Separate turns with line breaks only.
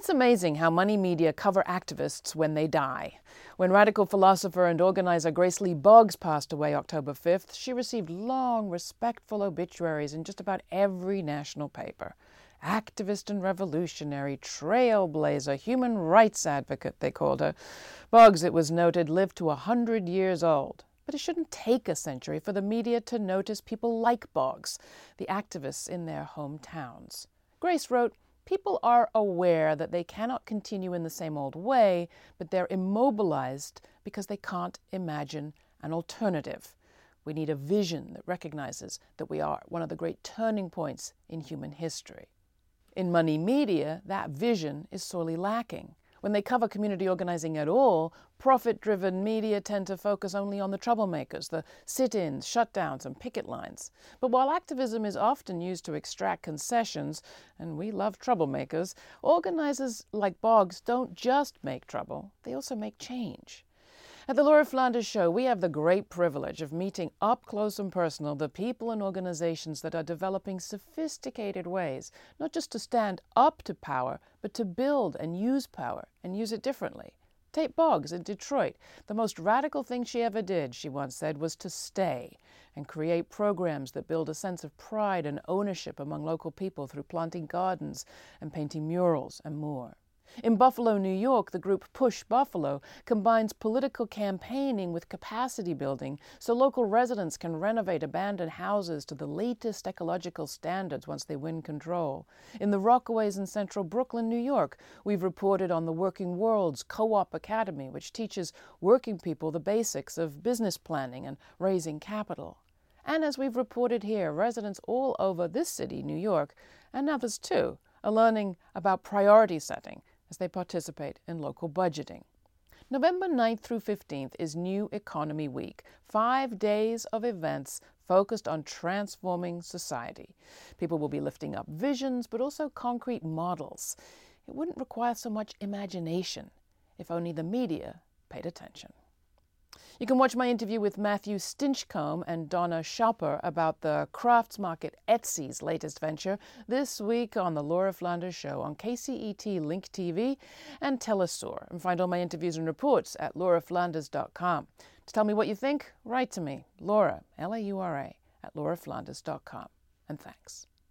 It's amazing how money media cover activists when they die. When radical philosopher and organizer Grace Lee Boggs passed away October 5th, she received long, respectful obituaries in just about every national paper. Activist and revolutionary, trailblazer, human rights advocate, they called her. Boggs, it was noted, lived to a hundred years old. But it shouldn't take a century for the media to notice people like Boggs, the activists in their hometowns. Grace wrote, People are aware that they cannot continue in the same old way, but they're immobilized because they can't imagine an alternative. We need a vision that recognizes that we are one of the great turning points in human history. In money media, that vision is sorely lacking. When they cover community organizing at all, profit driven media tend to focus only on the troublemakers, the sit ins, shutdowns, and picket lines. But while activism is often used to extract concessions, and we love troublemakers, organizers like Boggs don't just make trouble, they also make change. At the Laura Flanders Show, we have the great privilege of meeting up close and personal the people and organizations that are developing sophisticated ways, not just to stand up to power, but to build and use power and use it differently. Tate Boggs in Detroit, the most radical thing she ever did, she once said, was to stay and create programs that build a sense of pride and ownership among local people through planting gardens and painting murals and more. In Buffalo, New York, the group Push Buffalo combines political campaigning with capacity building so local residents can renovate abandoned houses to the latest ecological standards once they win control. In the Rockaways in central Brooklyn, New York, we've reported on the Working Worlds Co op Academy, which teaches working people the basics of business planning and raising capital. And as we've reported here, residents all over this city, New York, and others too, are learning about priority setting as they participate in local budgeting. November 9th through 15th is New Economy Week, five days of events focused on transforming society. People will be lifting up visions, but also concrete models. It wouldn't require so much imagination if only the media paid attention. You can watch my interview with Matthew Stinchcomb and Donna Schauper about the crafts market Etsy's latest venture this week on The Laura Flanders Show on KCET Link TV and Telesur. And find all my interviews and reports at lauraflanders.com. To tell me what you think, write to me, Laura, L A U R A, at lauraflanders.com. And thanks.